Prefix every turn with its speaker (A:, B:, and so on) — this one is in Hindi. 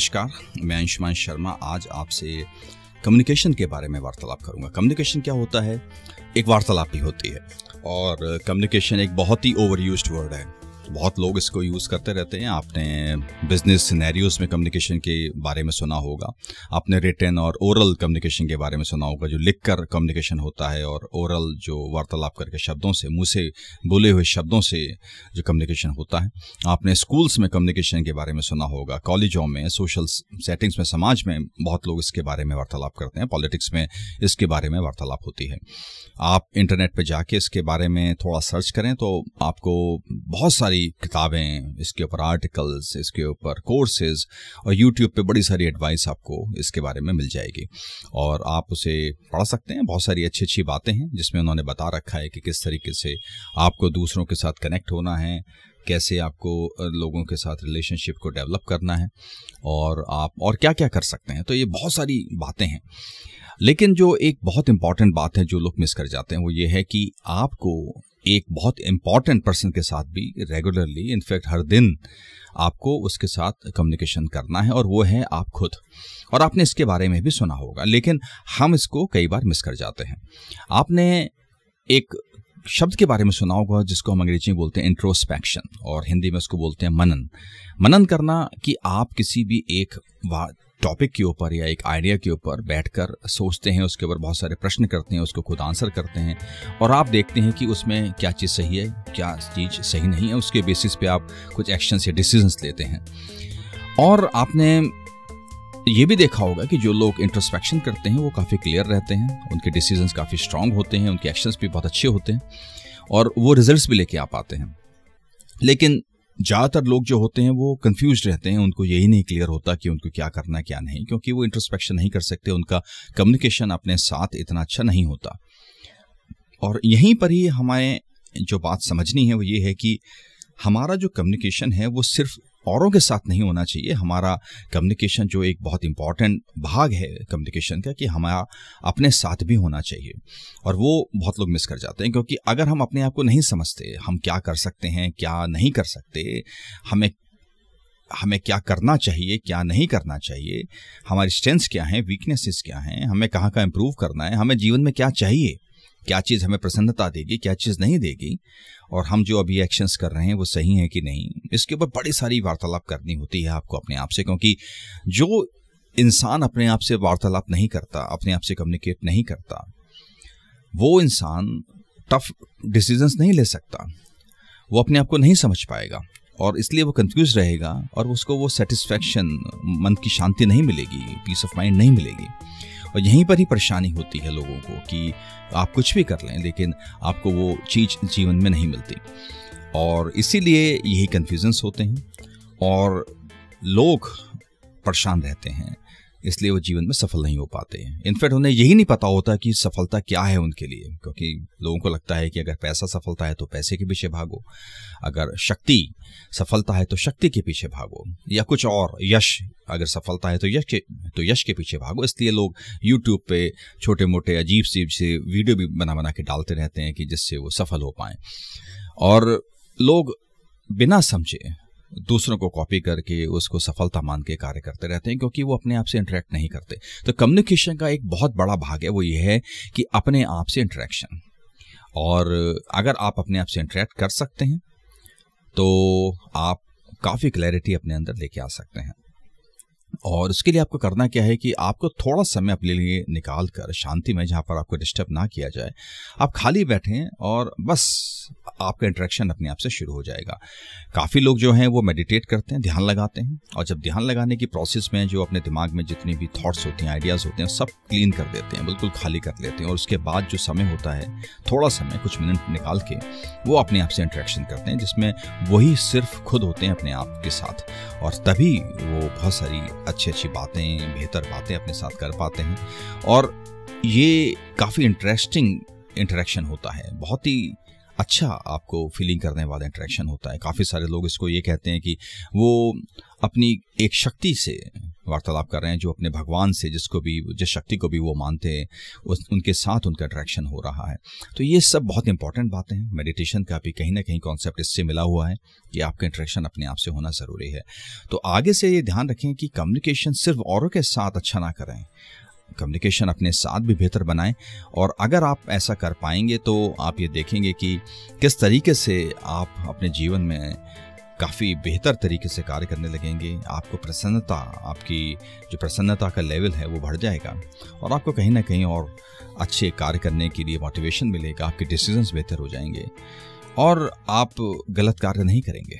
A: नमस्कार, मैं अंशुमान शर्मा आज आपसे कम्युनिकेशन के बारे में वार्तालाप करूँगा। कम्युनिकेशन क्या होता है? एक वार्तालाप ही होती है। और कम्युनिकेशन एक बहुत ही ओवर यूज़ वर्ड है। बहुत लोग इसको यूज़ करते रहते हैं। आपने बिज़नेस सिनेरियोज में कम्युनिकेशन के बारे में सुना होगा। आपने रिटर्न और ओरल कम्युनिकेशन के बारे में सुना होगा, जो लिख कर कम्युनिकेशन होता है और ओरल जो वार्तालाप करके शब्दों से, मुँह से, बोले हुए शब्दों से जो कम्युनिकेशन होता है। आपने स्कूल्स में कम्युनिकेशन के बारे में सुना होगा। कॉलेजों में सोशल सेटिंग्स में, समाज में बहुत लोग इसके बारे में वार्तालाप करते हैं। पॉलिटिक्स में इसके बारे में वार्तालाप होती है। आप इंटरनेट पर जाके इसके बारे में थोड़ा सर्च करें तो आपको बहुत सारी सारी किताबें, इसके ऊपर आर्टिकल्स इसके ऊपर कोर्सेज और यूट्यूब पे बड़ी सारी एडवाइस आपको इसके बारे में मिल जाएगी। और आप उसे पढ़ सकते हैं, बहुत सारी अच्छी अच्छी बातें हैं जिसमें उन्होंने बता रखा है कि किस तरीके से आपको दूसरों के साथ कनेक्ट होना है, कैसे आपको लोगों के साथ रिलेशनशिप को डेवलप करना है और आप और क्या क्या कर सकते हैं। तो ये बहुत सारी बातें हैं। लेकिन जो एक बहुत इंपॉर्टेंट बात है जो लोग मिस कर जाते हैं वो ये है कि आपको एक बहुत इंपॉर्टेंट पर्सन के साथ भी रेगुलरली इनफैक्ट हर दिन आपको उसके साथ कम्युनिकेशन करना है और वो है आप खुद। और आपने इसके बारे में भी सुना होगा, लेकिन हम इसको कई बार मिस कर जाते हैं। आपने एक शब्द के बारे में सुना होगा जिसको हम अंग्रेज़ी में बोलते हैं इंट्रोस्पेक्शन और हिंदी में उसको बोलते हैं मनन। मनन करना कि आप किसी भी एक टॉपिक के ऊपर या एक आइडिया के ऊपर बैठकर सोचते हैं, उसके ऊपर बहुत सारे प्रश्न करते हैं, उसको खुद आंसर करते हैं और आप देखते हैं कि उसमें क्या चीज़ सही है, क्या चीज़ सही नहीं है, उसके बेसिस पे आप कुछ एक्शंस या डिसीजंस लेते हैं। और आपने ये भी देखा होगा कि जो लोग इंट्रोस्पेक्शन करते हैं, वो काफ़ी क्लियर रहते हैं, उनके डिसीजंस काफ़ी स्ट्रांग होते हैं, उनके एक्शंस भी बहुत अच्छे होते हैं और वो रिजल्ट्स भी लेके आ पाते हैं। लेकिन ज़्यादातर लोग जो होते हैं वो कंफ्यूज रहते हैं, उनको यही नहीं क्लियर होता कि उनको क्या करना है, क्या नहीं, क्योंकि वो इंट्रोस्पेक्शन नहीं कर सकते, उनका कम्युनिकेशन अपने साथ इतना अच्छा नहीं होता। और यहीं पर ही हमारे जो बात समझनी है वो ये है कि हमारा जो कम्युनिकेशन है वो सिर्फ़ औरों के साथ नहीं होना चाहिए। हमारा कम्युनिकेशन जो एक बहुत इंपॉर्टेंट भाग है कम्युनिकेशन का कि हमारा अपने साथ भी होना चाहिए। और वो बहुत लोग मिस कर जाते हैं क्योंकि अगर हम अपने आप को नहीं समझते, हम क्या कर सकते हैं, क्या नहीं कर सकते, हमें हमें क्या करना चाहिए, क्या नहीं करना चाहिए, हमारी स्ट्रेंथ्स क्या हैं वीकनेसेस क्या हैं, हमें कहाँ का इम्प्रूव करना है, हमें जीवन में क्या चाहिए? क्या चीज़ हमें प्रसन्नता देगी, क्या चीज़ नहीं देगी, और हम जो अभी एक्शंस कर रहे हैं, वो सही है कि नहीं, इसके ऊपर बड़ी सारी वार्तालाप करनी होती है आपको अपने आप से, क्योंकि जो इंसान अपने आप से वार्तालाप नहीं करता, अपने आप से कम्युनिकेट नहीं करता, वो इंसान टफ डिसीजंस नहीं ले सकता, वो अपने आप को नहीं समझ पाएगा, और इसलिए वो कंफ्यूज रहेगा, और उसको वो सेटिस्फैक्शन मन की शांति नहीं मिलेगी पीस ऑफ़ माइंड नहीं मिलेगी। और यहीं पर ही परेशानी होती है लोगों को कि आप कुछ भी कर लें, लेकिन आपको वो चीज़ जीवन में नहीं मिलती। और इसीलिए यही कन्फ्यूजन्स होते हैं और लोग परेशान रहते हैं। इसलिए वो जीवन में सफल नहीं हो पाते हैं। इनफैक्ट उन्हें यही नहीं पता होता कि सफलता क्या है उनके लिए, क्योंकि लोगों को लगता है कि अगर पैसा सफलता है तो पैसे के पीछे भागो। अगर शक्ति सफलता है तो शक्ति के पीछे भागो, या कुछ और, यश, अगर सफलता है तो यश के तो यश के पीछे भागो। इसलिए लोग यूट्यूब पे छोटे मोटे अजीब सी से वीडियो भी बना बना के डालते रहते हैं कि जिससे वो सफल हो पाए। और लोग बिना समझे दूसरों को कॉपी करके, उसको सफलता मान के कार्य करते रहते हैं, क्योंकि वो अपने आप से इंटरेक्ट नहीं करते। तो कम्युनिकेशन का एक बहुत बड़ा भाग है, वो ये है कि अपने आप से इंटरेक्शन और अगर आप अपने आप से इंटरेक्ट कर सकते हैं तो आप काफ़ी क्लैरिटी अपने अंदर लेके आ सकते हैं। और उसके लिए आपको करना क्या है कि आपको थोड़ा समय अपने लिए निकाल कर शांति में जहाँ पर आपको डिस्टर्ब ना किया जाए, आप खाली बैठें और बस आपका इंटरेक्शन अपने आप से शुरू हो जाएगा। काफ़ी लोग जो हैं वो मेडिटेट करते हैं, ध्यान लगाते हैं और जब ध्यान लगाने की प्रोसेस में जो अपने दिमाग में जितनी भी थाट्स होते हैं आइडियाज़ होते हैं सब क्लीन कर देते हैं, बिल्कुल खाली कर लेते हैं और उसके बाद जो समय होता है, थोड़ा समय, कुछ मिनट निकाल के वो अपने आप से इंटरेक्शन करते हैं, जिसमें वही सिर्फ़ खुद होते हैं अपने आप के साथ और तभी वो बहुत सारी अच्छी अच्छी बातें, बेहतर बातें अपने साथ कर पाते हैं। और ये काफ़ी इंटरेस्टिंग इंटरेक्शन होता है। बहुत ही अच्छा आपको फीलिंग करने वाला इंटरेक्शन होता है। काफ़ी सारे लोग इसको ये कहते हैं कि वो अपनी एक शक्ति से वार्तालाप कर रहे हैं, जो अपने भगवान से, जिसको भी, जिस शक्ति को भी वो मानते हैं, उस, उनके साथ उनका अट्रैक्शन हो रहा है। तो ये सब बहुत इंपॉर्टेंट बातें हैं। मेडिटेशन का भी कहीं ना कहीं कॉन्सेप्ट इससे मिला हुआ है कि आपका इंट्रैक्शन अपने आप से होना ज़रूरी है। तो आगे से ये ध्यान रखें कि कम्युनिकेशन सिर्फ़ औरों के साथ अच्छा ना करें। कम्युनिकेशन अपने साथ भी बेहतर बनाएँ। और अगर आप ऐसा कर पाएँगे तो आप ये देखेंगे कि किस तरीके से आप अपने जीवन में काफ़ी बेहतर तरीके से कार्य करने लगेंगे। आपको प्रसन्नता, आपकी जो प्रसन्नता का लेवल है वो बढ़ जाएगा और आपको कहीं ना कहीं और अच्छे कार्य करने के लिए मोटिवेशन मिलेगा, आपके डिसीजंस बेहतर हो जाएँगे और आप गलत कार्य नहीं करेंगे।